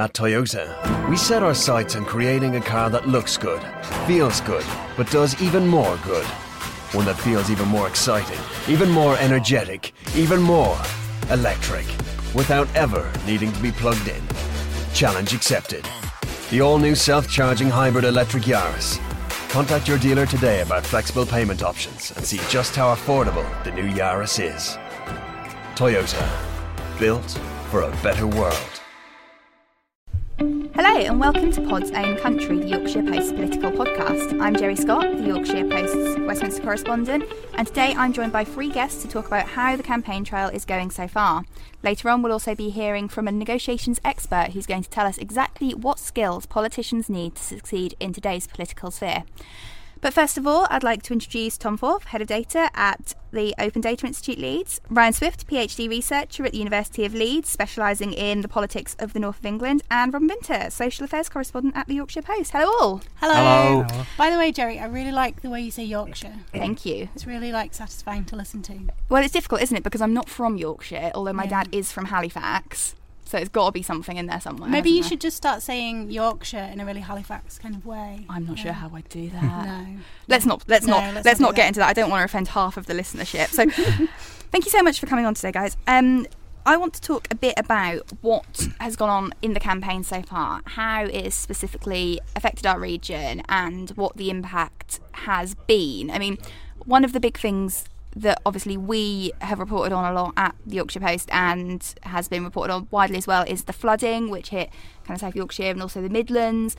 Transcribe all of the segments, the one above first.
At Toyota, we set our sights on creating a car that looks good, feels good, but does even more good. One that feels even more exciting, even more energetic, even more electric, without ever needing to be plugged in. Challenge accepted. The all new self charging hybrid electric Yaris. Contact your dealer today about flexible payment options and see just how affordable the new Yaris is. Toyota, built for a better world. Hello and welcome to Pod's Own Country, the Yorkshire Post political podcast. I'm Geri Scott, the Yorkshire Post's Westminster correspondent, and today I'm joined by three guests to talk about how the campaign trail is going so far. Later on, we'll also be hearing from a negotiations expert who's going to tell us exactly what skills politicians need to succeed in today's political sphere. But first of all, I'd like to introduce Tom Forth, Head of Data at the Open Data Institute Leeds, Ryan Swift, PhD researcher at the University of Leeds, specialising in the politics of the north of England, and Robyn Vinter, Social Affairs Correspondent at the Yorkshire Post. Hello all. Hello. By the way, Geri, I really like the way you say Yorkshire. Thank you. It's really like satisfying to listen to. Well, it's difficult, isn't it? Because I'm not from Yorkshire, although my Yeah. dad is from Halifax. So it's got to be something in there somewhere. Maybe you hasn't should just start saying Yorkshire in a really Halifax kind of way. I'm not sure how I'd do that. No. Let's not let's No, not let's let's, not not get that. into that. I don't want to offend half of the listenership. So thank you so much for coming on today, guys. Um I want to talk a bit about what has gone on in the campaign so far, how it has specifically affected our region, and what the impact has been. I mean, one of the big things that obviously we have reported on a lot at the Yorkshire Post and has been reported on widely as well is the flooding, which hit kind of South Yorkshire and also the Midlands.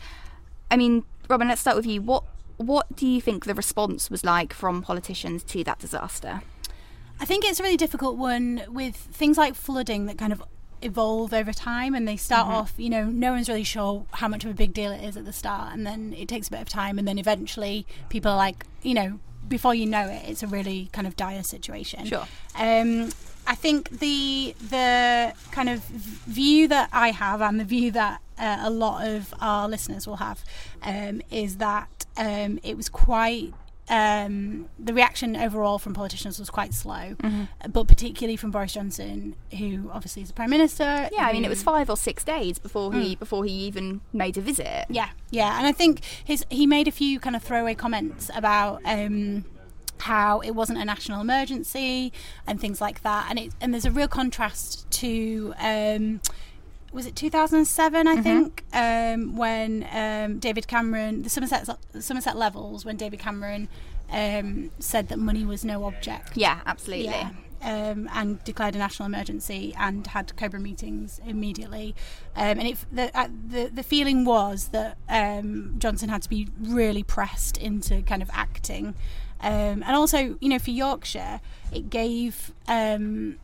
I mean, Robyn, let's start with you. What what do you think the response was like from politicians to that disaster? I think it's a really difficult one with things like flooding that kind of evolve over time and they start mm-hmm. off, you know, no one's really sure how much of a big deal it is at the start and then it takes a bit of time and then eventually people are like, you know, before you know it, it's a really kind of dire situation. Sure. Um, I think the the kind of view that I have and the view that uh, a lot of our listeners will have um, is that um, it was quite um, the reaction overall from politicians was quite slow, but particularly from Boris Johnson, who obviously is the prime minister. Yeah, I mean, it was five or six days before he before he even made a visit. Yeah, yeah, and I think his he made a few kind of throwaway comments about um, how it wasn't a national emergency and things like that, and it and there's a real contrast to. Um, was it 2007? I think um, when um, David Cameron, the Somerset Somerset levels, when David Cameron um, said that money was no object. Yeah, absolutely. Yeah. Um, and declared a national emergency and had Cobra meetings immediately. Um, and it, the, uh, the the feeling was that um, Johnson had to be really pressed into kind of acting. Um, and also, you know, for Yorkshire, it gave um,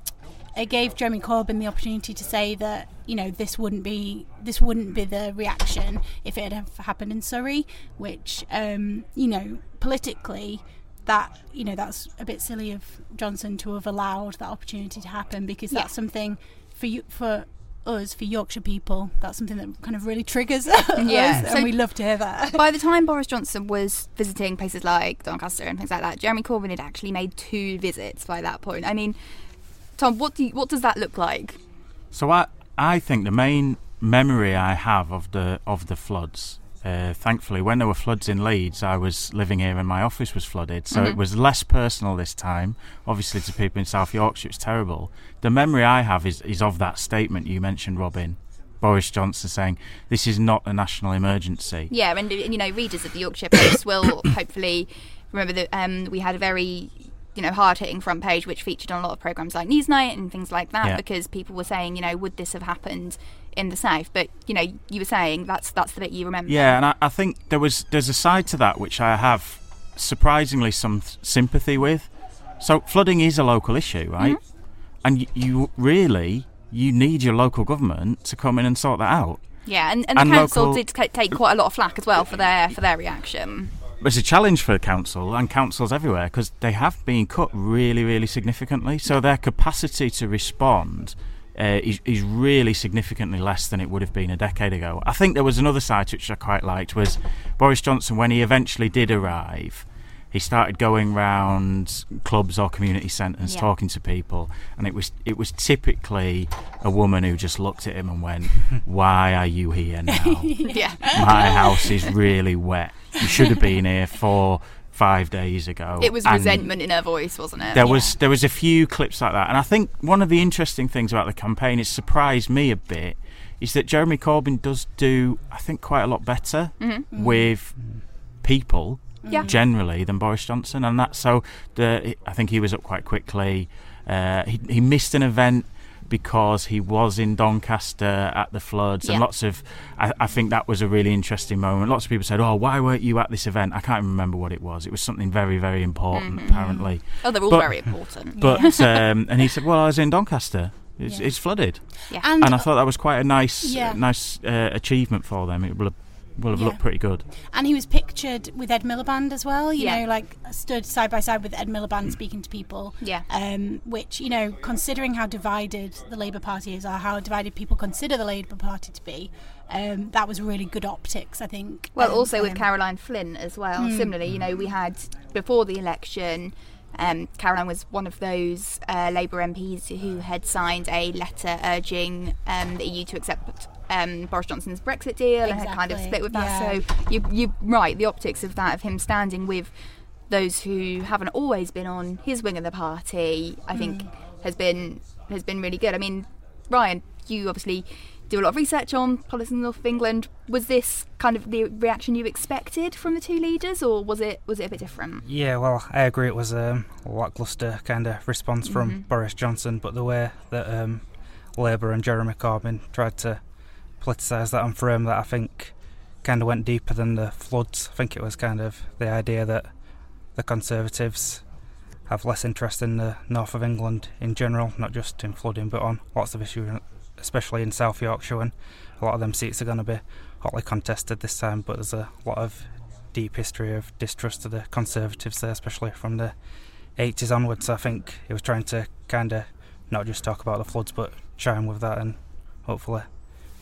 it gave Jeremy Corbyn the opportunity to say that you know this wouldn't be this wouldn't be the reaction if it had happened in Surrey, which um, you know politically that you know that's a bit silly of Johnson to have allowed that opportunity to happen because that's Yeah. something for you for us for Yorkshire people that's something that kind of really triggers us Yeah. and So- we love to hear that. By the time Boris Johnson was visiting places like Doncaster and things like that, Jeremy Corbyn had actually made two visits by that point. I mean, Tom, what do you, what does that look like? So I I think the main memory I have of the of the floods. Uh, thankfully, when there were floods in Leeds, I was living here and my office was flooded, so it was less personal this time. Obviously, to people in South Yorkshire, it's terrible. The memory I have is, is of that statement you mentioned, Robyn, Boris Johnson saying, "This is not a national emergency." Yeah, and you know, readers of the Yorkshire Post will hopefully remember that um, we had a very you know hard hitting front page which featured on a lot of programs like Newsnight and things like that Yeah. because people were saying you know would this have happened in the south but you know you were saying that's that's the bit you remember Yeah, and I, I think there was there's a side to that which I have surprisingly some th- sympathy with. So flooding is a local issue, right? Mm-hmm. And y- you really you need your local government to come in and sort that out. yeah and, and the And council local- did take quite a lot of flack as well for their for their reaction It's a challenge for the council and councils everywhere because they have been cut really, really significantly. So their capacity to respond uh, is, is really significantly less than it would have been a decade ago. I think there was another side which I quite liked was Boris Johnson when he eventually did arrive. He started going round clubs or community centres Yeah. talking to people, and it was it was typically a woman who just looked at him and went, "Why are you here now? yeah. My house is really wet. You should have been here four, five days ago." It was And resentment in her voice, wasn't it? There was there was a few clips like that, and I think one of the interesting things about the campaign, it surprised me a bit, is that Jeremy Corbyn does do, I think, quite a lot better mm-hmm. with mm-hmm. people Yeah. generally than Boris Johnson, and that's so. The I think he was up quite quickly. Uh, he he missed an event because he was in Doncaster at the floods, Yeah. and lots of. I, I think that was a really interesting moment. Lots of people said, "Oh, why weren't you at this event?" I can't even remember what it was. It was something very very important, apparently. Oh, they're all But- very important. But um, and he said, "Well, I was in Doncaster. It's, Yeah. it's flooded," yeah. And, and I thought that was quite a nice, Yeah. nice uh, achievement for them. It will have, will have Yeah. looked pretty good. and he was pictured with Ed Miliband as well. You Yeah. know, like stood side by side with Ed Miliband speaking to people. Yeah. Um, which you know, considering how divided the Labour Party is, or how divided people consider the Labour Party to be, um, that was really good optics. I think. Well, um, also with him. Caroline Flint as well. Similarly, you know, we had before the election. Um, Caroline was one of those uh, Labour MPs who had signed a letter urging um, the EU to accept um, Boris Johnson's Brexit deal and had kind of split with that. yeah. So you, you're right, the optics of that, of him standing with those who haven't always been on his wing of the party, I think Mm. has been has been really good. I mean, Ryan, you obviously do a lot of research on politics in the north of England. Was this kind of the reaction you expected from the two leaders, or was it was it a bit different? Yeah, well, I agree. It was um, a lackluster kind of response from Boris Johnson, but the way that um, Labour and Jeremy Corbyn tried to politicise that and frame that, I think, kind of went deeper than the floods. I think it was kind of the idea that the Conservatives have less interest in the north of England in general, not just in flooding, but on lots of issues, especially in South Yorkshire, when a lot of them seats are going to be hotly contested this time. But there's a lot of deep history of distrust of the Conservatives there, especially from the 80s onwards. I think he was trying to kind of not just talk about the floods, but chime with that and hopefully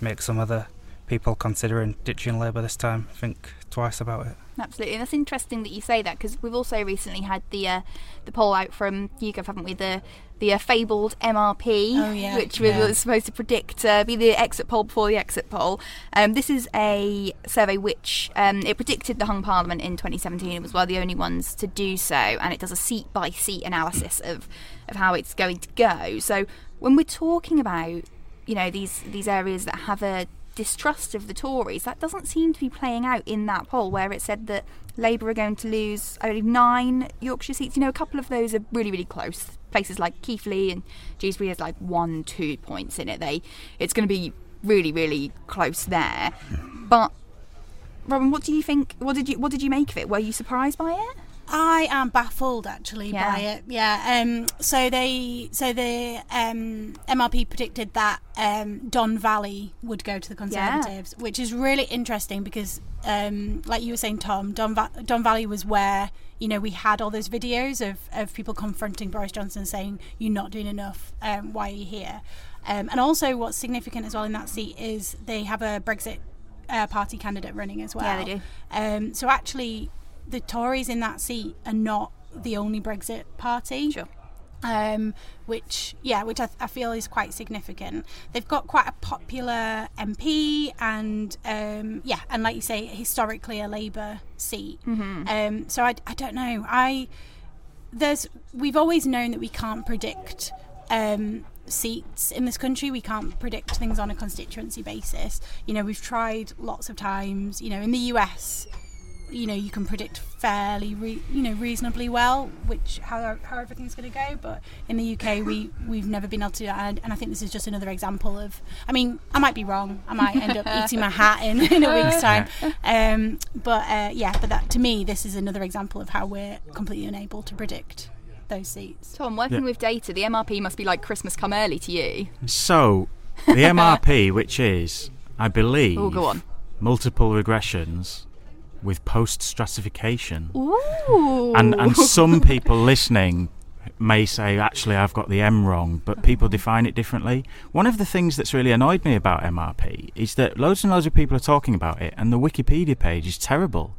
make some other people considering ditching Labour this time think twice about it. Absolutely, and that's interesting that you say that because we've also recently had the uh, the poll out from YouGov, haven't we? The the uh, fabled MRP, Oh, yeah. which was Yeah. supposed to predict uh, be the exit poll before the exit poll. Um, this is a survey which um, it predicted the hung parliament in 2017. It was one of the only ones to do so, and it does a seat by seat analysis of of how it's going to go. So when we're talking about you know these these areas that have a distrust of the Tories. That doesn't seem to be playing out in that poll where it said that Labour are going to lose only nine Yorkshire seats. You know, a couple of those are really, really close. Places like Keighley and Dewsbury has like one, two points in it. They, it's going to be really, really close there. But Robyn, what do you think? What did you what did you make of it? Were you surprised by it? I am baffled actually Yeah. by it. Yeah. Um. So they. So the um, MRP predicted that um, Don Valley would go to the Conservatives, which is really interesting because, um, like you were saying, Tom, Don, Va- Don Valley was where you know we had all those videos of, of people confronting Boris Johnson saying you're not doing enough. Um, why are you here? Um, and also, what's significant as well in that seat is they have a Brexit uh, party candidate running as well. Yeah, they do. Um, so actually, the Tories in that seat are not the only Brexit party. Sure. Um, which yeah, which I, I feel is quite significant. They've got quite a popular MP, and um, yeah, and like you say, historically a Labour seat. Um, so I, I don't know. I there's we've always known that we can't predict um, seats in this country. We can't predict things on a constituency basis. You know, we've tried lots of times. You know, in the US, you know, you can predict fairly, re- you know, reasonably well which how how everything's going to go. But in the UK, we we've never been able to do and, and I think this is just another example of. I mean, I might be wrong. I might end up eating my hat in in a week's time. Um, but uh, yeah, but that to me, this is another example of how we're completely unable to predict those seats. Tom, working Yeah. with data, the MRP must be like Christmas come early to you. So, the MRP, which is, I believe, Oh, go on. multiple regressions with post stratification. And, and some people listening may say, actually, I've got the M wrong, but people define it differently. One of the things that's really annoyed me about MRP is that loads and loads of people are talking about it, and the Wikipedia page is terrible.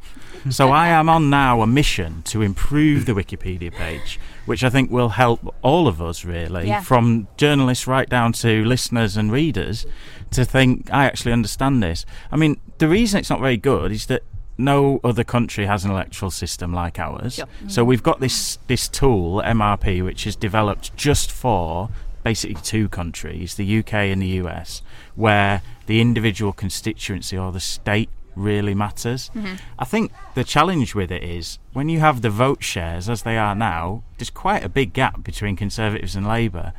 so I am on now a mission to improve the Wikipedia page, which I think will help all of us, really, Yeah. from journalists right down to listeners and readers, to think, I actually understand this. I mean, the reason it's not very good is that no other country has an electoral system like ours. Sure. So we've got this this tool MRP, which is developed just for basically two countries, the UK and the US, where the individual constituency or the state really matters. I think the challenge with it is when you have the vote shares as they are now, there's quite a big gap between Conservatives and Labour.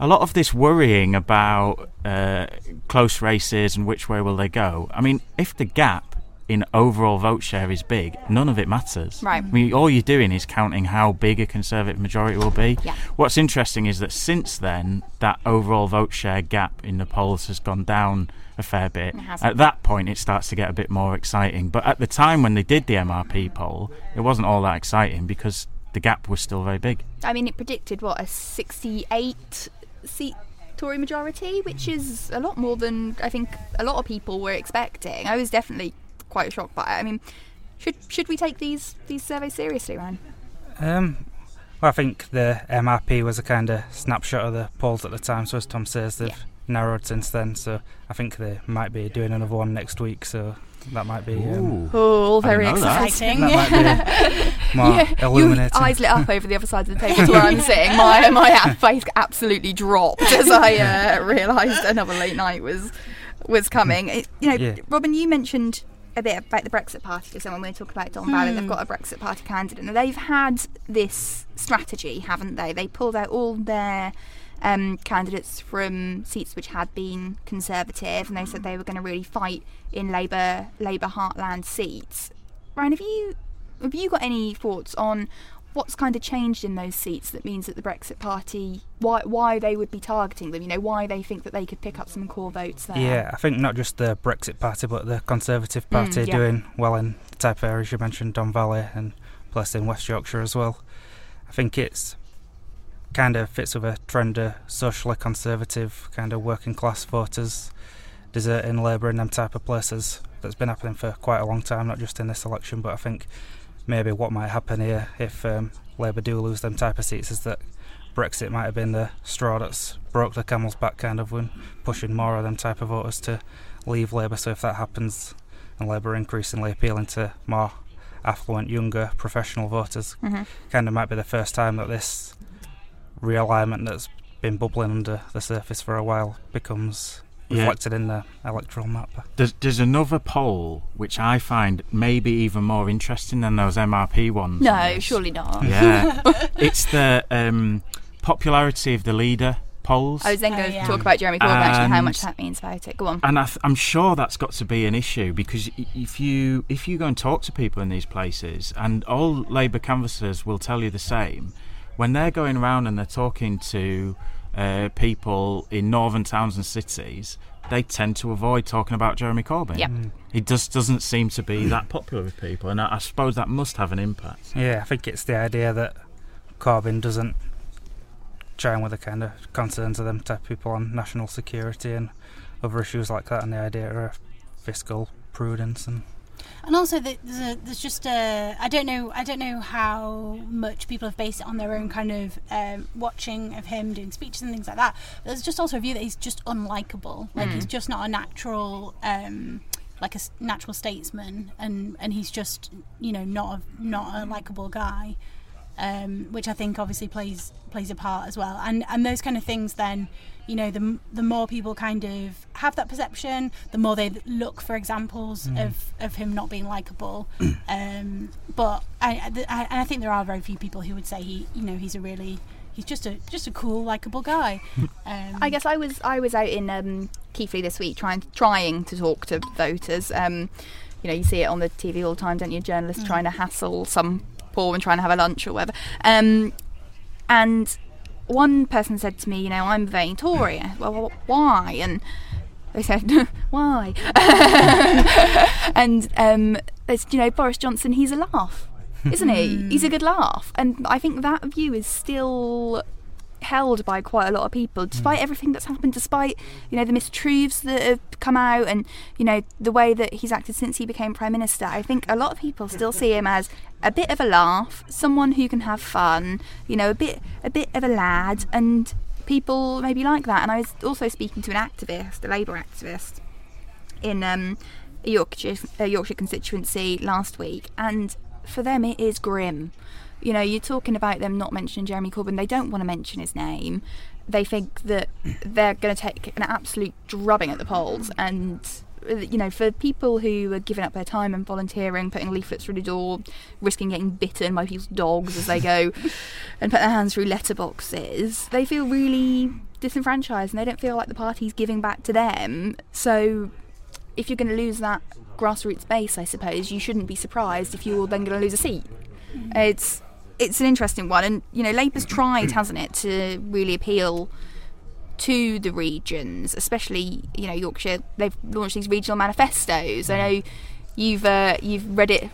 A lot of this worrying about uh, close races and which way will they go. I mean, if the gap in overall vote share is big, none of it matters. Right. I mean, all you're doing is counting how big a Conservative majority will be. Yeah. What's interesting is that since then, that overall vote share gap in the polls has gone down a fair bit. At that point, it starts to get a bit more exciting. But at the time when they did the MRP poll, it wasn't all that exciting because the gap was still very big. I mean, it predicted what a 68 seat Tory majority, which is a lot more than I think a lot of people were expecting. I was definitely quite shocked by it. I mean, should should we take these these surveys seriously, Ryan? Um, well, I think the MRP was a kind of snapshot of the polls at the time. So as Tom says, they've Yeah. narrowed since then. So I think they might be doing another one next week. So that might be um, Oh, all very know that. exciting. that might be more Yeah, illuminating. Your eyes lit up over the other side of the table to where I'm sitting. My my face absolutely dropped as I uh, realised another late night was was coming. It, you know, Yeah. Robyn, you mentioned a bit about the Brexit Party someone when we talk about Don Valley. They've got a Brexit Party candidate, and they've had this strategy, haven't they? They pulled out all their um, candidates from seats which had been Conservative, and they said they were going to really fight in Labour Labour heartland seats. Ryan, have you have you got any thoughts on what's kind of changed in those seats that means that the Brexit Party why why they would be targeting them? You know, why they think that they could pick up some core votes there? Yeah, I think not just the Brexit Party, but the Conservative Party Mm, yeah. doing well in the type of areas you mentioned, Don Valley and places in West Yorkshire as well. I think it's kind of fits with a trend of socially conservative, kind of working class voters deserting Labour in them type of places that's been happening for quite a long time, not just in this election, but I think maybe what might happen here if um, Labour do lose them type of seats is that Brexit might have been the straw that's broke the camel's back kind of when pushing more of them type of voters to leave Labour. So if that happens and Labour increasingly appealing to more affluent, younger, professional voters, Mhm. kind of might be the first time that this realignment that's been bubbling under the surface for a while becomes Yeah. reflected in the electoral map. There's, there's another poll which I find maybe even more interesting than those MRP ones. No, this. surely not. Yeah, it's the um, popularity of the leader polls. I was then Oh, going to talk about Jeremy Corbyn actually, how much that means about it. Go on. and I th- I'm sure that's got to be an issue because if you if you go and talk to people in these places, and all Labour canvassers will tell you the same, when they're going around and they're talking to uh, people in northern towns and cities, they tend to avoid talking about Jeremy Corbyn. Yep. He just doesn't seem to be that popular with people, and I, I suppose that must have an impact. Yeah, I think it's the idea that Corbyn doesn't chime with the kind of concerns of them type of people on national security and other issues like that, and the idea of fiscal prudence and And also, the- there's, a, there's just a. I don't know. I don't know how much people have based it on their own kind of um, watching of him doing speeches and things like that. But there's just also a view that he's just unlikable. Like he's just not a natural, um, like a natural statesman, and and he's just you know not a not a likable guy. Um, which I think obviously plays plays a part as well, and and those kind of things. Then, you know, the the more people kind of have that perception, the more they look for examples of, of him not being likable. um, but I, I, I think there are very few people who would say he, you know, he's a really he's just a just a cool, likable guy. Um, I guess I was I was out in um, Keighley this week trying trying to talk to voters. Um, you know, you see it on the TV all the time, don't you? Journalists trying to hassle some poor one trying to have a lunch or whatever. Um, and one person said to me, you know, I'm voting Tory. Said, Well, why? And they said, why? and um, said, you know, Boris Johnson, he's a laugh. isn't he? He's a good laugh, and I think that view is still held by quite a lot of people, despite everything that's happened, despite you know the mistruths that have come out, and you know the way that he's acted since he became prime minister. I think a lot of people still see him as a bit of a laugh, someone who can have fun, you know, a bit a bit of a lad, and people maybe like that. And I was also speaking to an activist, a Labour activist, in um, a Yorkshire, a Yorkshire constituency last week, and for them it is grim. You know, you're talking about them not mentioning Jeremy Corbyn. They don't want to mention his name. They think that they're going to take an absolute drubbing at the polls, and you know, for people who are giving up their time and volunteering, putting leaflets through the door, risking getting bitten by people's dogs as they go and put their hands through letterboxes, they feel really disenfranchised and they don't feel like the party's giving back to them. So, if you're going to lose that grassroots base, I suppose you shouldn't be surprised if you're then going to lose a seat. Mm. It's it's an interesting one, and you know, Labour's tried, hasn't it, to really appeal to the regions, especially you know Yorkshire. They've launched these regional manifestos. I know you've uh, you've read it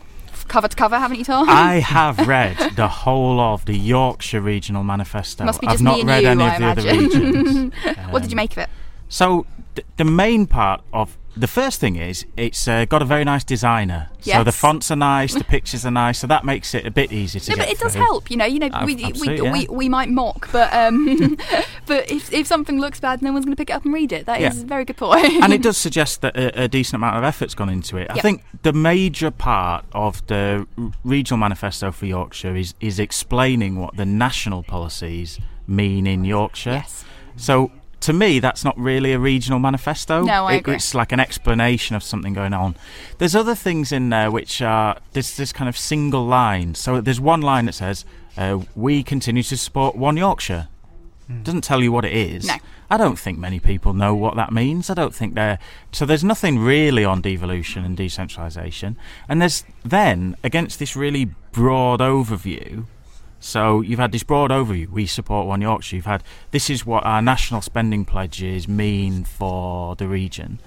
cover to cover, haven't you, Tom? I have read the whole of the Yorkshire Regional Manifesto. Must be I've not read you, any I of the other regions. what did you Um, make of it? So th- the main part of the first thing is it's uh, got a very nice designer. So the fonts are nice, the pictures are nice, so that makes it a bit easier to No, get but it does through. help, you know. You know, we, we, absolutely, we, we might mock, but um, but if, if something looks bad, no one's going to pick it up and read it. That is Yeah. a very good point. and it does suggest that a, a decent amount of effort's gone into it. I Yep. think the major part of the regional manifesto for Yorkshire is is explaining what the national policies mean in Yorkshire. yes. So to me, that's not really a regional manifesto. No, I It- agree. It's like an explanation of something going on. There's other things in there which are this this kind of single line. So there's one line that says, uh, "We continue to support One Yorkshire." Doesn't tell you what it is. No. I don't think many people know what that means. I don't think they're so. There's nothing really on devolution and decentralisation, and there's then against this really broad overview. So you've had this broad overview. We support One Yorkshire. You've had this is what our national spending pledges mean for the region.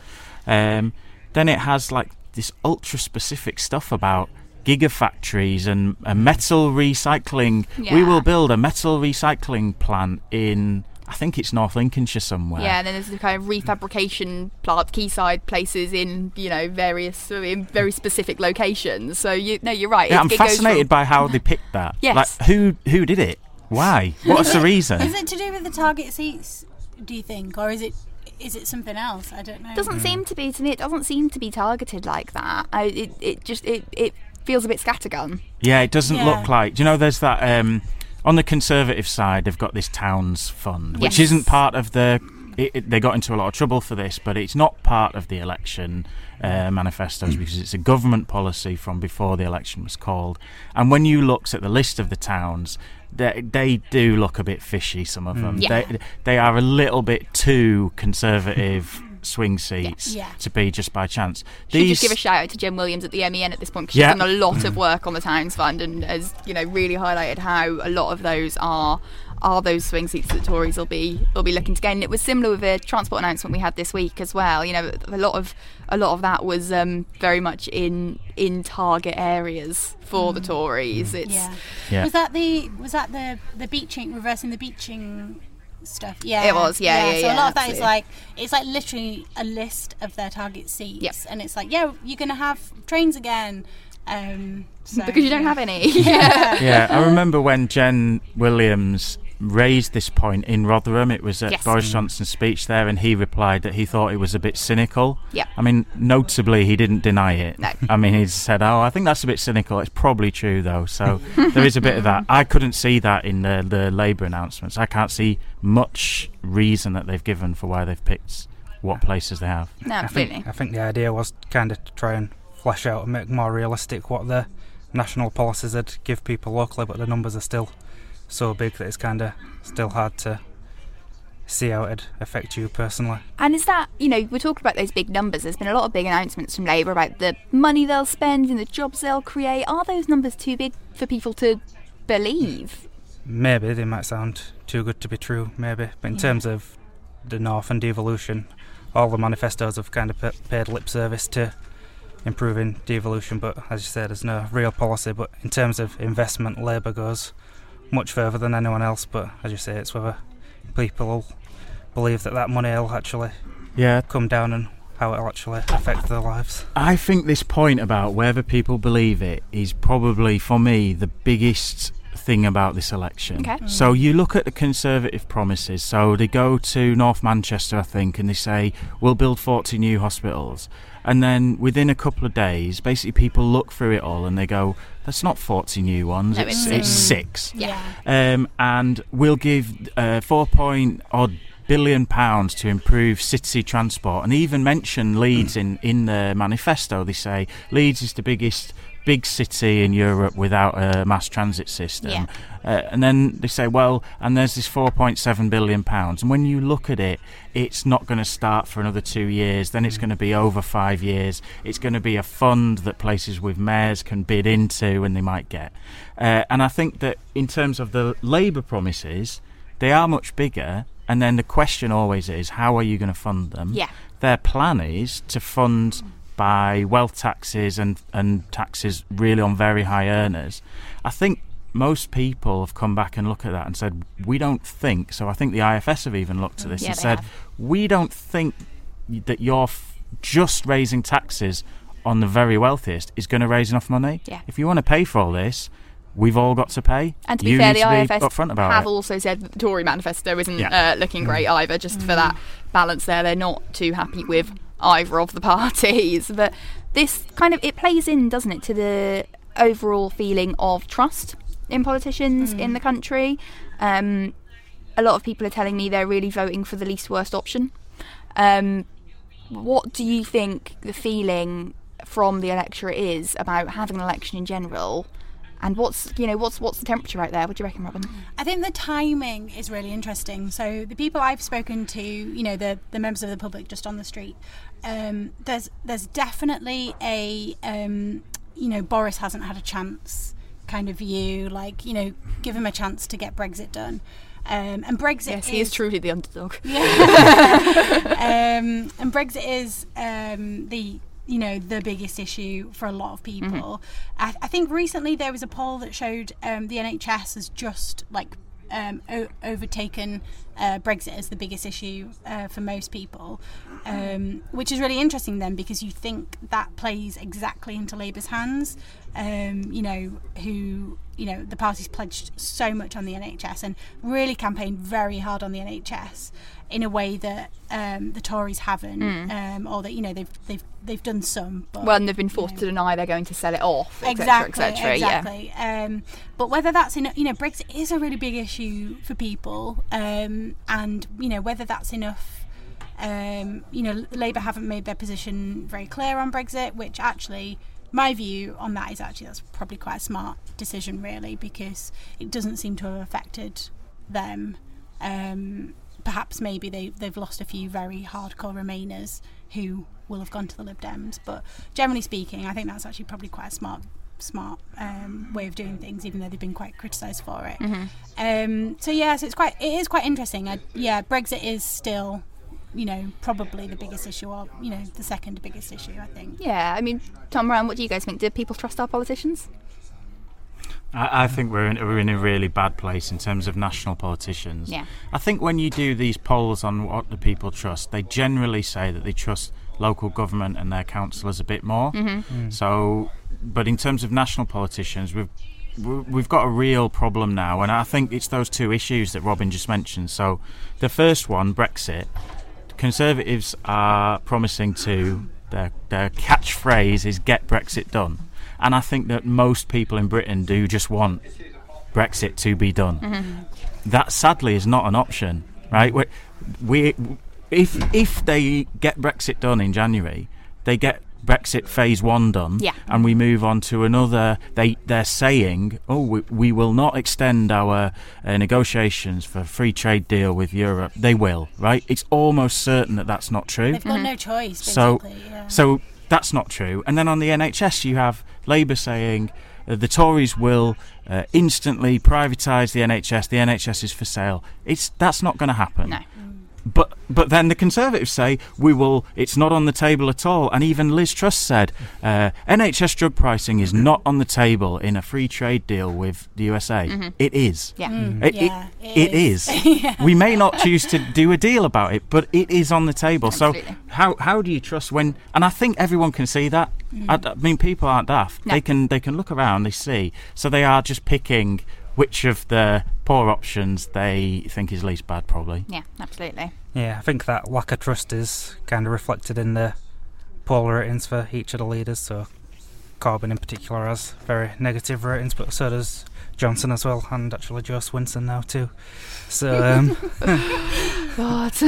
Um, then it has like this ultra specific stuff about gigafactories and, and metal recycling. We will build a metal recycling plant in I think it's North Lincolnshire somewhere. Yeah, and then there's the kind of refabrication plant, quayside places in you know various in very specific locations. So you no, you're right. Yeah, It- I'm it fascinated from- by how they picked that. Yes. Like who who did it? Why? What's the reason? Is it to do with the target seats? Do you think, or is it is it something else? I don't know. doesn't seem to be to me. It doesn't seem to be targeted like that. I, it it just it it feels a bit scattergun. Yeah, it doesn't Yeah. look like. Do you know there's that um, on the Conservative side? They've got this towns fund, which Yes. isn't part of the. It, it- they got into a lot of trouble for this, but it's not part of the election uh, manifestos because it's a government policy from before the election was called. And when you looked at the list of the towns, they, they do look a bit fishy. Some of them, Yeah. they they are a little bit too conservative swing seats Yeah. to be just by chance. Should just give a shout out to Jen Williams at the MEN at this point because Yeah. she's done a lot of mm. work on the Towns Fund and has you know really highlighted how a lot of those are are those swing seats that Tories will be will be looking to gain. And it was similar with the transport announcement we had this week as well. You know, a lot of a lot of that was um, very much in in target areas for the mm. Tories. Mm. It's Yeah. Yeah. Was that the was that the the Beeching reversing the Beeching stuff? Yeah. It was, yeah, yeah, so yeah, a lot of that is absolutely. like it's like literally a list of their target seats, Yep. and it's like yeah, you're gonna have trains again. Um, so, because you don't yeah. have any. yeah. yeah, I remember when Jen Williams raised this point in Rotherham. It was at Yes. Boris Johnson's speech there, and he replied that he thought it was a bit cynical. Yeah. I mean, notably, he didn't deny it. No. I mean, he said, "Oh, I think that's a bit cynical." It's probably true though, so there is a bit of that. I couldn't see that in the, the Labour announcements. I can't see much reason that they've given for why they've picked what places they have. No, I think, I think the idea was kind of to try and flesh out and make more realistic what the national policies would give people locally, but the numbers are still so big that it's kind of still hard to see how it'd affect you personally. And is that, you know, we're talking about those big numbers. There's been a lot of big announcements from Labour about the money they'll spend and the jobs they'll create. Are those numbers too big for people to believe? Maybe they might sound too good to be true, maybe, but in Yeah. terms of the North and devolution, all the manifestos have kind of paid lip service to improving devolution. But as you said, there's no real policy. But in terms of investment, Labour goes much further than anyone else. But as you say, it's whether people believe that that money will actually yeah. come down and how it'll actually affect their lives. I think this point about whether people believe it is probably, for me, the biggest thing about this election. Okay. Mm. So you look at the Conservative promises. So they go to North Manchester, I think, and they say, we'll build 40 new hospitals. And then within a couple of days, basically people look through it all and they go, that's not 40 new ones, No, it's, it's it's six. Yeah. Um, and we'll give uh, four point odd billion pounds to improve city transport, and even mention Leeds in in the manifesto. They say Leeds is the biggest big city in Europe without a mass transit system. Yeah. Uh, and then they say, well, and there's this 4.7 billion pounds. And when you look at it, it's not going to start for another two years. Then it's going to be over five years. It's going to be a fund that places with mayors can bid into and they might get. Uh, and I think that in terms of the Labour promises, they are much bigger. And then the question always is, how are you going to fund them? Yeah. Their plan is to fund by wealth taxes and, and taxes really on very high earners. I think most people have come back and looked at that and said, we don't think. So I think the IFS have even looked at this mm, Yeah, and said, have. we don't think that you're f- just raising taxes on the very wealthiest is going to raise enough money. Yeah. If you want to pay for all this, we've all got to pay. And to be you fair, the IFS upfront about have it. also said that the Tory manifesto isn't Yeah. uh, looking mm. great either, just for mm. that balance there. They're not too happy with either of the parties. But this kind of, it plays in, doesn't it, to the overall feeling of trust in politicians in the country. Um, a lot of people are telling me they're really voting for the least worst option. Um, what do you think the feeling from the electorate is about having an election in general? And what's you know what's what's the temperature out there? What do you reckon, Robyn? I think the timing is really interesting. So the people I've spoken to, you know, the the members of the public just on the street, um, there's there's definitely a um, you know Boris hasn't had a chance kind of view. Like you know, give him a chance to get Brexit done. Um, and Brexit Yes, he is truly the underdog. um, and Brexit is um, the you know the biggest issue for a lot of people. I, I think recently there was a poll that showed um, the NHS has just like um, o- overtaken uh, Brexit as the biggest issue uh, for most people, um, which is really interesting then because you think that plays exactly into Labour's hands. Um, you know who you know the party's pledged so much on the NHS and really campaigned very hard on the NHS in a way that um, the Tories haven't, um, or that you know they've they've they've done some. But, Well, and they've been forced to deny they're going to sell it off, etc., exactly, etc. Yeah. exactly. Um, but whether that's enough, you know, Brexit is a really big issue for people, um, and you know whether that's enough. Um, you know, Labour haven't made their position very clear on Brexit, which actually, my view on that is actually that's probably quite a smart decision, really, because it doesn't seem to have affected them. Um, perhaps maybe they they've lost a few very hardcore Remainers who will have gone to the Lib Dems, but generally speaking, I think that's actually probably quite a smart smart um, way of doing things, even though they've been quite criticised for it. Um, so yeah, so it's quite it is quite interesting. I, yeah, Brexit is still, you know, probably the biggest issue, or you know, the second biggest issue. I think. Yeah, I mean, Tom Brown, what do you guys think? Do people trust our politicians? I, I think we're in, we're in a really bad place in terms of national politicians. Yeah. I think when you do these polls on what the people trust, they generally say that they trust local government and their councillors a bit more. Mm-hmm. Mm. So, but in terms of national politicians, we've we've got a real problem now, and I think it's those two issues that Robyn just mentioned. So, the first one, Brexit, Conservatives are promising to their their catchphrase is "Get Brexit done," and I think that most people in Britain do just want Brexit to be done. Mm-hmm. That sadly is not an option, right? We, we if if they get Brexit done in January, they get Brexit phase one done, Yeah. and we move on to another. They they're saying, oh, we, we will not extend our uh, negotiations for a free trade deal with Europe. They will, right? It's almost certain that that's not true. They've got no choice, So, yeah. so that's not true. And then on the NHS, you have Labour saying uh, the Tories will uh, instantly privatise the NHS. The NHS is for sale. It's that's not going to happen. No. But but then the Conservatives say we will. It's not on the table at all. And even Liz Truss said uh, NHS drug pricing is not on the table in a free trade deal with the USA. Mm-hmm. It is. Yeah. Mm, It, yeah, it, it is. We may not choose to do a deal about it, but it is on the table. Absolutely. So how how do you trust when? And I think everyone can see that. I, I mean, people aren't daft. No. They can they can look around. They see. So they are just picking which of the poor options they think is least bad, probably. Yeah, absolutely. Yeah, I think that lack of trust is kind of reflected in the poll ratings for each of the leaders. So Corbyn in particular has very negative ratings, but so does Johnson as well, and actually Jo Swinson now too. So um, God.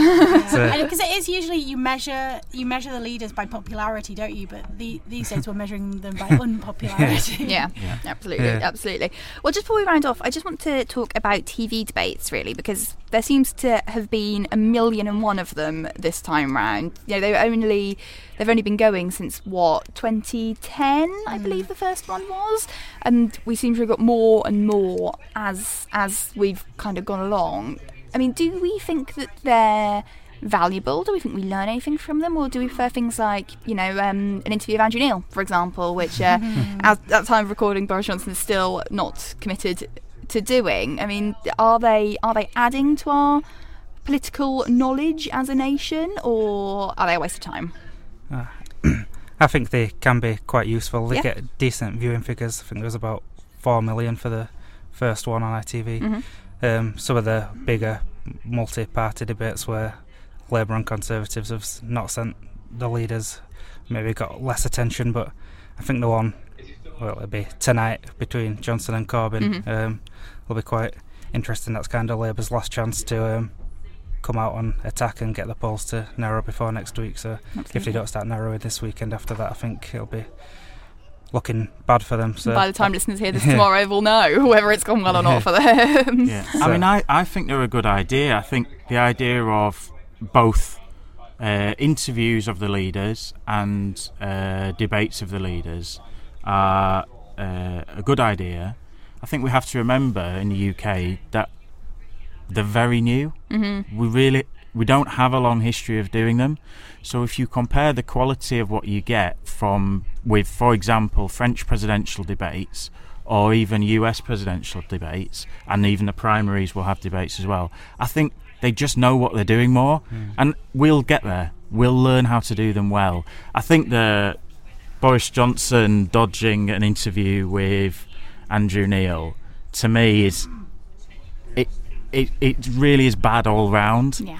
So- because it is usually you measure you measure the leaders by popularity, don't you? But the, these days we're measuring them by unpopularity. Yeah, Yeah. absolutely, Yeah. absolutely. Well, just before we round off, I just want to talk about TV debates, really, because there seems to have been a million and one of them this time round. You know, they've only they've only been going since what 2010, I believe the first one was, and we seem to have got more and more as as we've kind of gone along. I mean, do we think that they're valuable? Do we think we learn anything from them, or do we prefer things like, you know, um, an interview of Andrew Neil, for example, which uh, at that time of recording, Boris Johnson is still not committed to doing? I mean, are they are they adding to our political knowledge as a nation, or are they a waste of time? I think they can be quite useful. They Yeah. get decent viewing figures. I think there was about four million for the first one on ITV. Mhm. Um, some of the bigger multi-party debates where Labour and Conservatives have not sent the leaders maybe got less attention, but I think the one, well, it'll be tonight between Johnson and Corbyn, Mhm. um, will be quite interesting. That's kind of Labour's last chance to um, come out on attack and get the polls to narrow before next week. So if they don't start narrowing this weekend after that, I think it'll be looking bad for them. So By the time listeners hear this tomorrow, we'll know whether it's gone well or not for them. Yeah, I mean, I, I think they're a good idea. I think the idea of both uh, interviews of the leaders and uh, debates of the leaders are uh, a good idea. I think we have to remember in the UK that they're very new. Mm-hmm. We really we don't have a long history of doing them. So if you compare the quality of what you get from with, for example, French presidential debates or even US presidential debates, and even the primaries will have debates as well. I think they just know what they're doing more, and we'll get there. We'll learn how to do them well. I think the Boris Johnson dodging an interview with Andrew Neil to me is it it, it really is bad all round Yeah.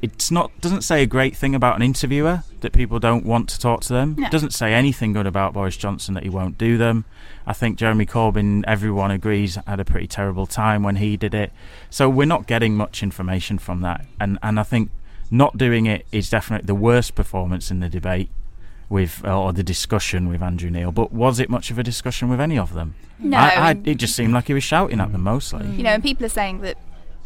it's not doesn't say a great thing about an interviewer that people don't want to talk to them. No. Doesn't say anything good about Boris Johnson that he won't do them. I think Jeremy Corbyn, everyone agrees, had a pretty terrible time when he did it. So we're not getting much information from that, and and I think not doing it is definitely the worst performance in the debate with uh, or the discussion with Andrew Neil. But was it much of a discussion with any of them? No. I, I, it just seemed like he was shouting at them mostly. You know, and people are saying that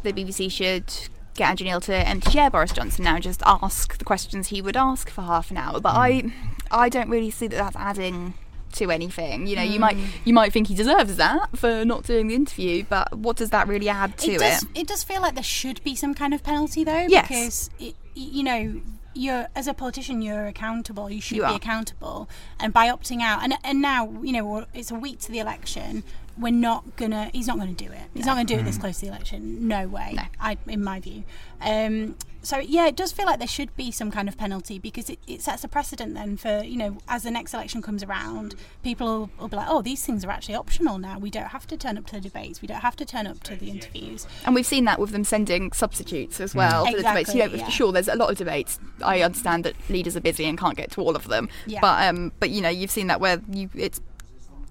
the BBC should get Andrew Neil to empty chair Boris Johnson now and just ask the questions he would ask for half an hour. But mm. I, I don't really see that that's adding to anything. You know, you mm. might you might think he deserves that for not doing the interview, but what does that really add to it it? does. It does feel like there should be some kind of penalty, though. Yes. Because it, you know, you're as a politician, you're accountable. You should You be are. accountable. And by opting out, and and now you know it's a week to the election. We're not gonna. He's not gonna do it. He's not gonna do it this close to the election. No way. No. I, in my view. Um, so yeah, it does feel like there should be some kind of penalty because it, it sets a precedent then for you know as the next election comes around, people will, will be like, oh, these things are actually optional now. We don't have to turn up to the debates. We don't have to turn up to the interviews. And we've seen that with them sending substitutes as well for the debates. You know, Exactly, yeah. sure, there's a lot of debates. I understand that leaders are busy and can't get to all of them. Yeah. But um, but you know, you've seen that where you it's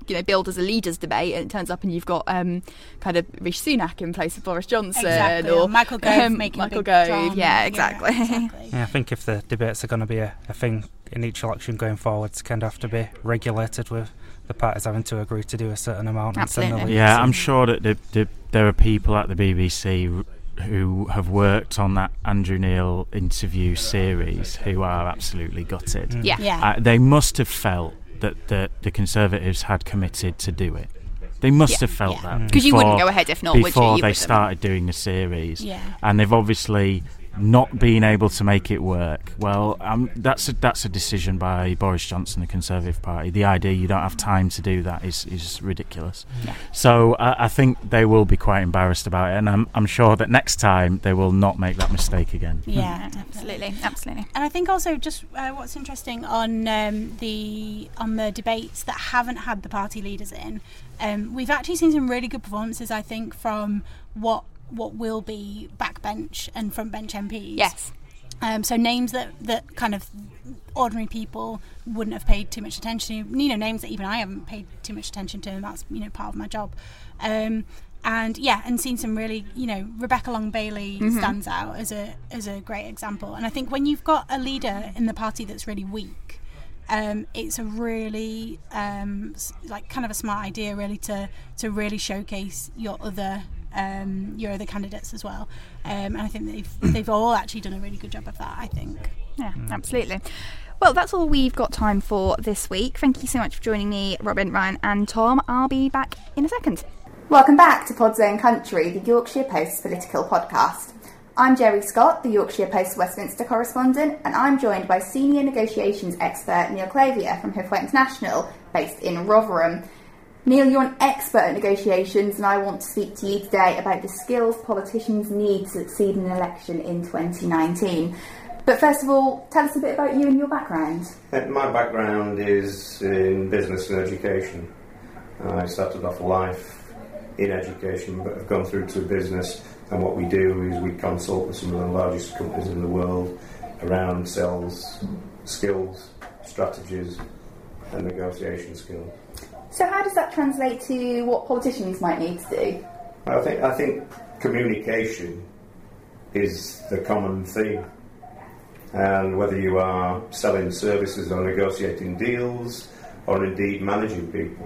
you know billed as a leaders debate, and it turns up and you've got um, kind of Rishi Sunak in place of Boris Johnson, Exactly. or Or Michael Gove um, making Michael big Gove. drama. Yeah, exactly. exactly. Yeah, I think if the debates are going to be a, a thing in each election going forward, it's kind of have to be regulated with the parties having to agree to do a certain amount and send the Absolutely. leaders Yeah. I'm sure that the, the, there are people at the BBC who have worked on that Andrew Neil interview series who are absolutely gutted. Mm. yeah. Yeah. Uh, they must have felt that the, the Conservatives had committed to do it. They must Yeah. have felt Yeah. that Mm. Because you wouldn't go ahead if not, would you? before You they started doing the series, yeah. and they've obviously not being able to make it work. Well, um, that's a, that's a decision by Boris Johnson, the Conservative Party. The idea you don't have time to do that is, is ridiculous. Yeah. So I, I, think they will be quite embarrassed about it, and I'm, I'm sure that next time they will not make that mistake again. Yeah, absolutely, absolutely. And I think also just uh, what's interesting on um, the on the debates that haven't had the party leaders in, um, we've actually seen some really good performances. I think from what what will be backbench and frontbench MPs. Yes. Um, so names that, that kind of ordinary people wouldn't have paid too much attention to. You know, names that even I haven't paid too much attention to, and that's you know part of my job. Um, and yeah, and seen some really, you know, Rebecca Long Bailey mm-hmm. stands out as a as a great example. And I think when you've got a leader in the party that's really weak, um, it's a really um, like kind of a smart idea, really, to to really showcase your other um, your other candidates as well. Um, and I think they've they've all actually done a really good job of that. I think. Yeah, absolutely. Well, that's all we've got time for this week. Thank you so much for joining me, Robyn, Ryan, and Tom. I'll be back in a second. Welcome back to Pod's Own Country, the Yorkshire Post's political podcast. I'm Geri Scott, the Yorkshire Post Westminster correspondent, and I'm joined by senior negotiations expert Neil Clavier from Huthwaite International, based in Rotherham. Neil, you're an expert at negotiations, and I want to speak to you today about the skills politicians need to succeed in an election in 2019. But first of all, tell us a bit about you and your background. Uh, my background is in business and education. I started off life in education, but have gone through to business. And what we do is we consult with some of the largest companies in the world around sales skills, strategies, and negotiation skills. So, how does that translate to what politicians might need to do? I think I think communication is the common theme, and whether you are selling services or negotiating deals, or indeed managing people,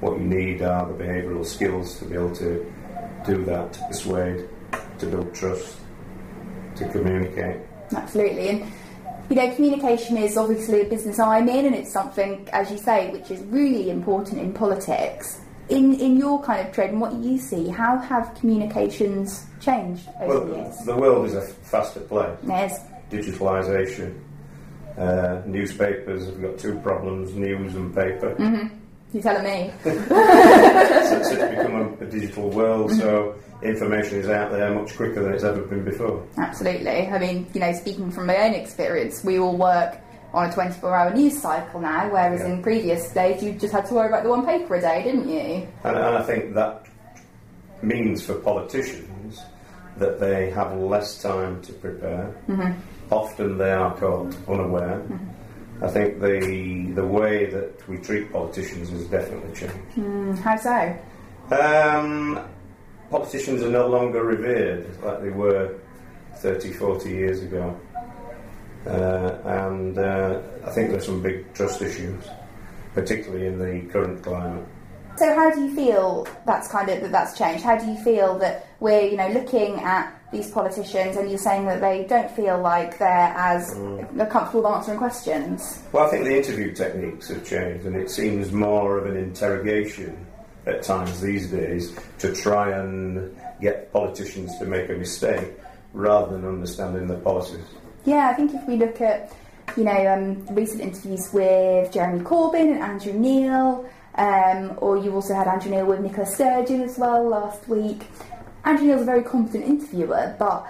what you need are the behavioural skills to be able to do that, to persuade, to build trust, to communicate. Absolutely, and you know, communication is obviously a business I'm in, and it's something, as you say, which is really important in politics. In in your kind of trade and what you see, how have communications changed over well, the years? The world is a faster place. Yes. Digitalisation. Uh, newspapers have got two problems: news and paper. Mm-hmm. You're telling me. it's, it's become a, a digital world, so information is out there much quicker than it's ever been before. Absolutely. I mean, you know, speaking from my own experience, we all work on a 24 hour news cycle now, whereas yeah. in previous days you just had to worry about the one paper a day, didn't you? And, and I think that means for politicians that they have less time to prepare. Mm-hmm. Often they are caught unaware. Mm-hmm. I think the the way that we treat politicians has definitely changed. Mm, how so? Um, politicians are no longer revered like they were 30, 40 years ago. Uh, and uh, I think there's some big trust issues, particularly in the current climate. So, how do you feel that's kind of that that's changed? How do you feel that we're, you know, looking at these politicians and you're saying that they don't feel like they're as mm. comfortable answering questions? Well, I think the interview techniques have changed, and it seems more of an interrogation at times these days to try and get politicians to make a mistake rather than understanding the policies. Yeah, I think if we look at you know um, recent interviews with Jeremy Corbyn and Andrew Neil, um, or you also had Andrew Neil with Nicola Sturgeon as well last week. Andrew Neil's a very competent interviewer, but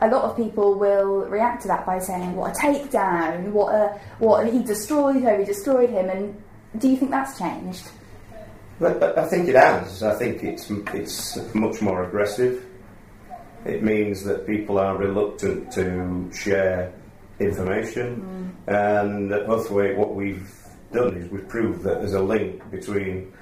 a lot of people will react to that by saying, "What a takedown! What a what he destroyed her! He destroyed him!" And do you think that's changed? But, I think it has. I think it's it's much more aggressive. It means that people are reluctant to share information, mm. and hopefully, what we've done is we've proved that there's a link between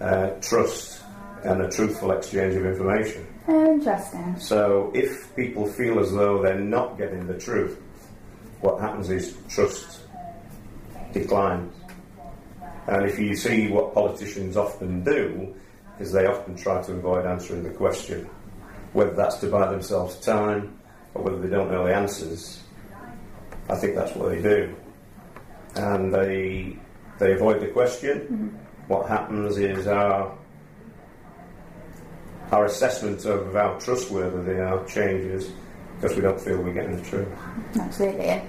uh, trust and a truthful exchange of information. Interesting. So, if people feel as though they're not getting the truth, what happens is trust declines. And if you see what politicians often do, is they often try to avoid answering the question, whether that's to buy themselves time or whether they don't know the answers. I think that's what they do, and they they avoid the question. Mm-hmm. What happens is our our assessment of how trustworthy they are changes because we don't feel we're getting the truth. Absolutely.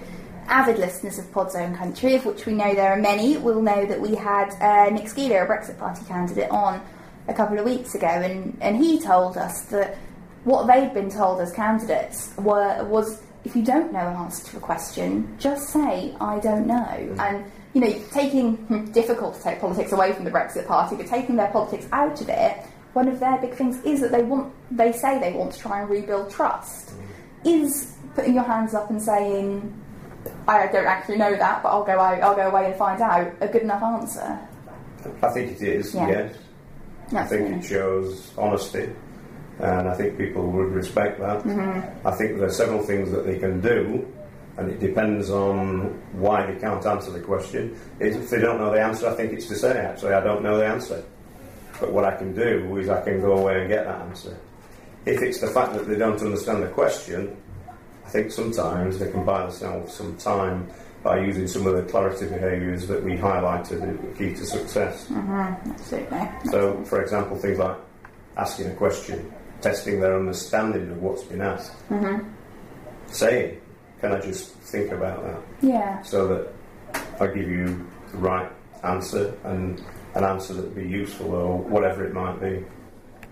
Avid listeners of Pod's Own Country, of which we know there are many, will know that we had uh, Nick Skeeler, a Brexit Party candidate, on a couple of weeks ago, and, and he told us that what they'd been told as candidates were was if you don't know an answer to a question, just say I don't know. And you know, taking hmm, difficult to take politics away from the Brexit Party, but taking their politics out of it, one of their big things is that they want they say they want to try and rebuild trust. Is putting your hands up and saying I don't actually know that, but I'll go out, I'll go away and find out a good enough answer. I think it is, Yeah. yes. I think it shows honesty, and I think people would respect that. Mm-hmm. I think there are several things that they can do, and it depends on why they can't answer the question. If they don't know the answer, I think it's to say, actually, I don't know the answer. But what I can do is I can go away and get that answer. If it's the fact that they don't understand the question, I think sometimes they can buy themselves some time by using some of the clarity behaviours that we highlighted as key to success. Absolutely. So, for example, things like asking a question, testing their understanding of what's been asked, Mhm. saying, Can I just think about that? Yeah. So that I give you the right answer and an answer that would be useful or whatever it might be.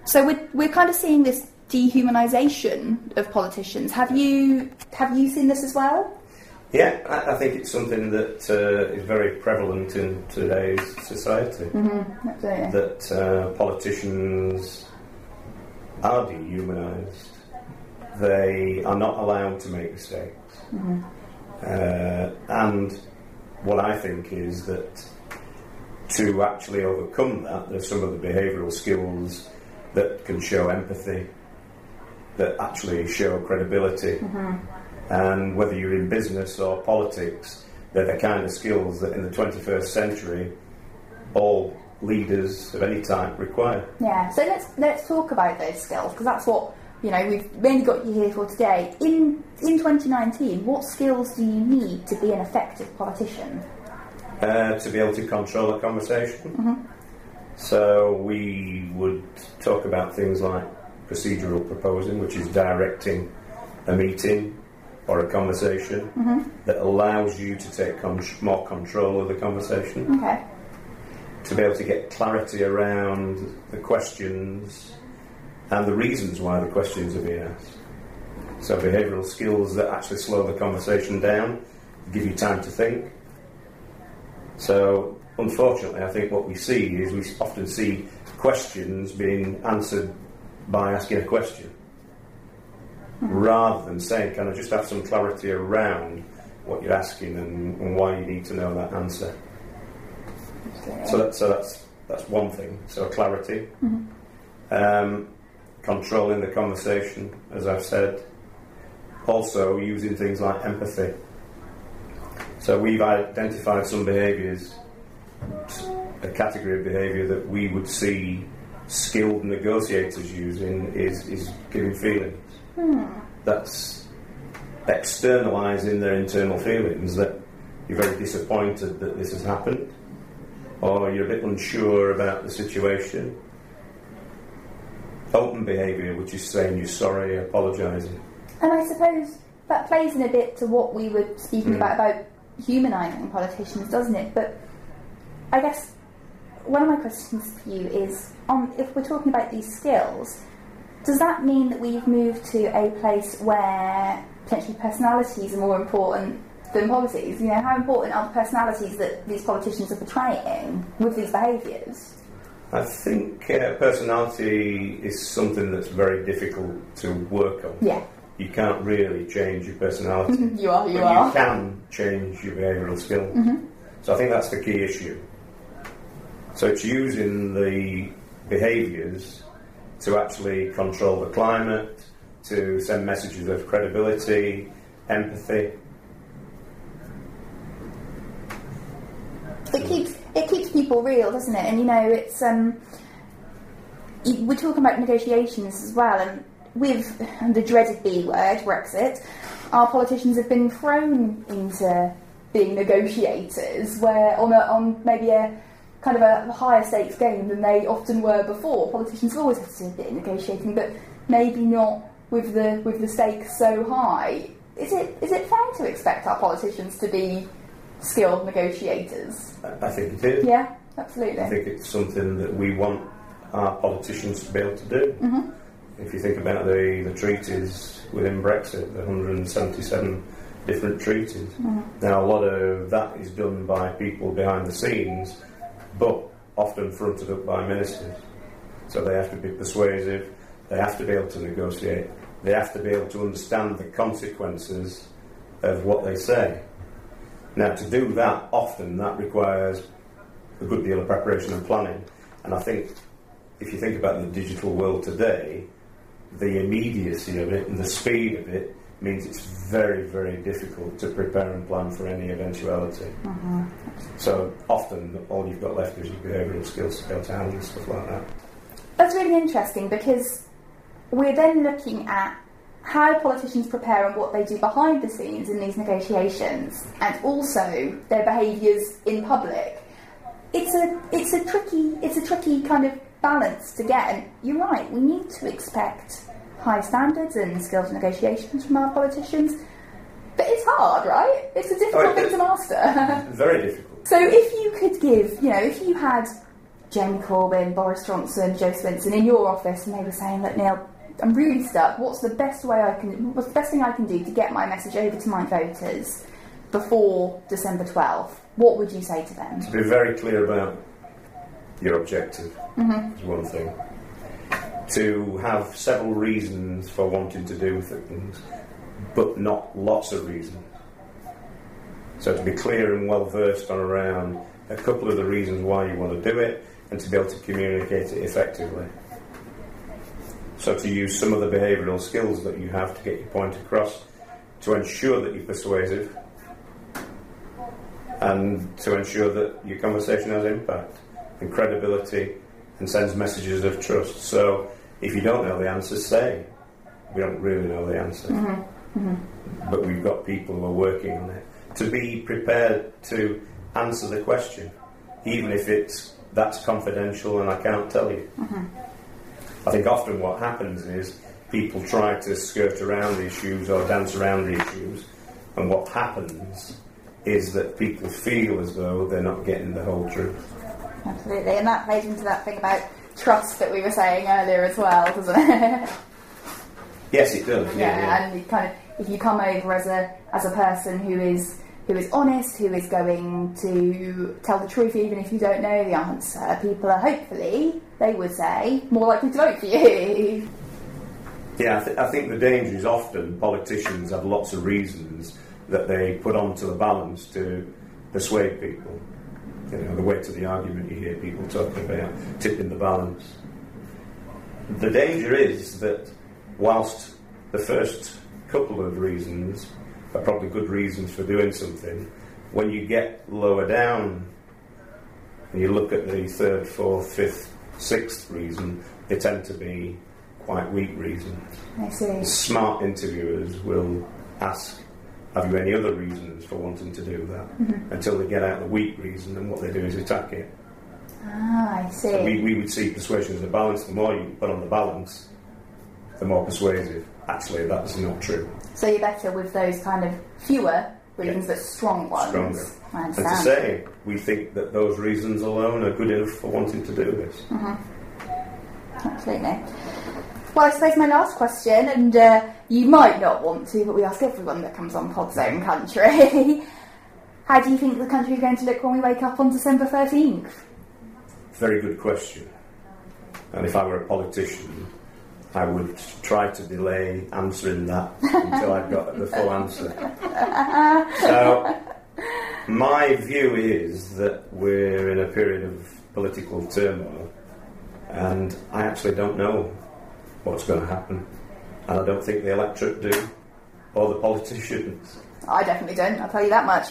So we're, we're kind of seeing this dehumanisation of politicians. Have you have you seen this as well? Yeah, I, I think it's something that uh, is very prevalent in today's society. Absolutely. that uh, politicians are dehumanised. They are not allowed to make mistakes. Uh, and what I think is that to actually overcome that, there's some of the behavioural skills that can show empathy, that actually show credibility. And whether you're in business or politics, they're the kind of skills that in the 21st century all leaders of any type require. Yeah. So let's let's talk about those skills because that's what you know we've mainly got you here for today. In in 2019, what skills do you need to be an effective politician? Uh, to be able to control a conversation. So we would talk about things like procedural proposing, which is directing a meeting or a conversation mm-hmm. that allows you to take con- more control of the conversation. Okay. to be able to get clarity around the questions and the reasons why the questions are being asked. So, behavioural skills that actually slow the conversation down, give you time to think. So, unfortunately, I think what we see is we often see questions being answered by asking a question rather than saying, Can I just have some clarity around what you're asking and, and why you need to know that answer? So, that, so that's that's one thing. So clarity, um, controlling the conversation, as I've said. Also using things like empathy. So we've identified some behaviours, a category of behaviour that we would see skilled negotiators using is, is giving feelings. Hmm. That's externalising their internal feelings that you're very disappointed that this has happened or you're a bit unsure about the situation. Open behaviour, which is saying you're sorry, apologising. And I suppose that plays in a bit to what we were speaking hmm. about about humanising politicians, doesn't it? But I guess one of my questions for you is, on if we're talking about these skills, does that mean that we've moved to a place where potentially personalities are more important than policies? You know, how important are the personalities that these politicians are portraying with these behaviours? I think uh, personality is something that's very difficult to work on. Yeah, You can't really change your personality. you are, you are. you can change your behavioural skills. So I think that's the key issue. So it's using the behaviours to actually control the climate, to send messages of credibility, empathy. it keeps it keeps people real, doesn't it? And you know, it's um, we're talking about negotiations as well, and with the dreaded B word, Brexit, our politicians have been thrown into being negotiators, where on a, on maybe a kind of a higher stakes game than they often were before. Politicians have always had to do a bit of negotiating, but maybe not with the with the stakes so high, is it is it fair to expect our politicians to be skilled negotiators? I think it is. Yeah, absolutely. I think it's something that we want our politicians to be able to do. Mm-hmm. If you think about the, the treaties within Brexit, the 177 different treaties. Mm-hmm. Now, a lot of that is done by people behind the scenes, but often fronted up by ministers. So they have to be persuasive, they have to be able to negotiate, they have to be able to understand the consequences of what they say. Now, to do that, often that requires a good deal of preparation and planning. And I think if you think about the digital world today, the immediacy of it and the speed of it means it's very, very difficult to prepare and plan for any eventuality. Mm-hmm. So often, all you've got left is your behavioural skills to be able to handle stuff like that. That's really interesting because we're then looking at how politicians prepare and what they do behind the scenes in these negotiations, and also their behaviours in public. It's a it's a tricky it's a tricky kind of balance to get. And you're right, we need to expect high standards and skills negotiations from our politicians. But it's hard, right? It's a difficult Oh, thing to master. Very difficult. So if you could give, you know, if you had Jeremy Corbyn, Boris Johnson, Jo Swinson in your office and they were saying, look, Neil, I'm really stuck. What's the best way I can, what's the best thing I can do to get my message over to my voters before December 12th? What would you say to them? To Be very clear about your objective mm-hmm. is one thing. To have several reasons for wanting to do things, but not lots of reasons. So to be clear and well versed on around a couple of the reasons why you want to do it, and to be able to communicate it effectively. So to use some of the behavioural skills that you have to get your point across, to ensure that you're persuasive, and to ensure that your conversation has impact and credibility and sends messages of trust. So if you don't know the answer, say, we don't really know the answer. Mm-hmm. Mm-hmm. But we've got people who are working on it. To be prepared to answer the question, even if it's that's confidential and I can't tell you. Mm-hmm. I think often what happens is people try to skirt around the issues or dance around the issues, and what happens is that people feel as though they're not getting the whole truth. Absolutely, and that plays into that thing about trust that we were saying earlier as well, doesn't it? Yes, it does. yeah, Yeah, yeah. and you kind of if you come over as a as a person who is who is honest, who is going to tell the truth even if you don't know the answer, people are hopefully they would say more likely to vote for you. Yeah, I, th- I think the danger is often politicians have lots of reasons that they put onto the balance to persuade people. You know, the weight of the argument you hear people talking about tipping the balance. The danger is that whilst the first couple of reasons are probably good reasons for doing something, when you get lower down and you look at the third, fourth, fifth, sixth reason, they tend to be quite weak reasons. I see. Smart interviewers will ask, Have you any other reasons for wanting to do that? Until they get out the weak reason, and what they do is attack it. Ah, I see. We, we would see persuasion as a balance. The more you put on the balance, the more persuasive. Actually, that's not true. So you're better with those kind of fewer reasons, Yeah. but strong ones. Stronger. I And to say, we think that those reasons alone are good enough for wanting to do this. Mhm. Absolutely. Well, I suppose my last question, and uh, you might not want to, but we ask everyone that comes on Pod's Own Country. How do you think the country is going to look when we wake up on December 13th? Very good question. And if I were a politician, I would try to delay answering that until I've got the full answer. So, my view is that we're in a period of political turmoil, and I actually don't know what's going to happen. And I don't think the electorate do, or the politicians. I definitely don't, I'll tell you that much.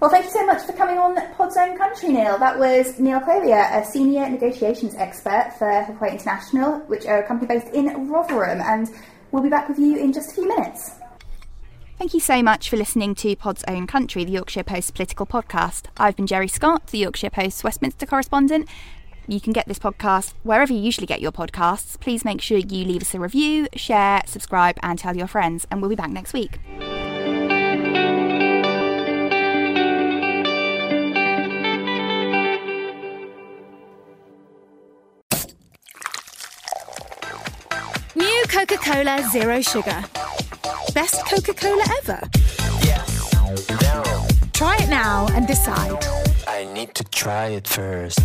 Well, thank you so much for coming on Pod's Own Country, Neil. That was Neil Collier, a senior negotiations expert for Huthwaite International, which are a company based in Rotherham, and we'll be back with you in just a few minutes. Thank you so much for listening to Pod's Own Country, the Yorkshire Post political podcast. I've been Geri Scott, the Yorkshire Post Westminster correspondent. You can get this podcast wherever you usually get your podcasts. Please make sure you leave us a review, share, subscribe, and tell your friends. And we'll be back next week. New Coca Cola Zero Sugar. Best Coca Cola ever. Try it now and decide. I need to try it first.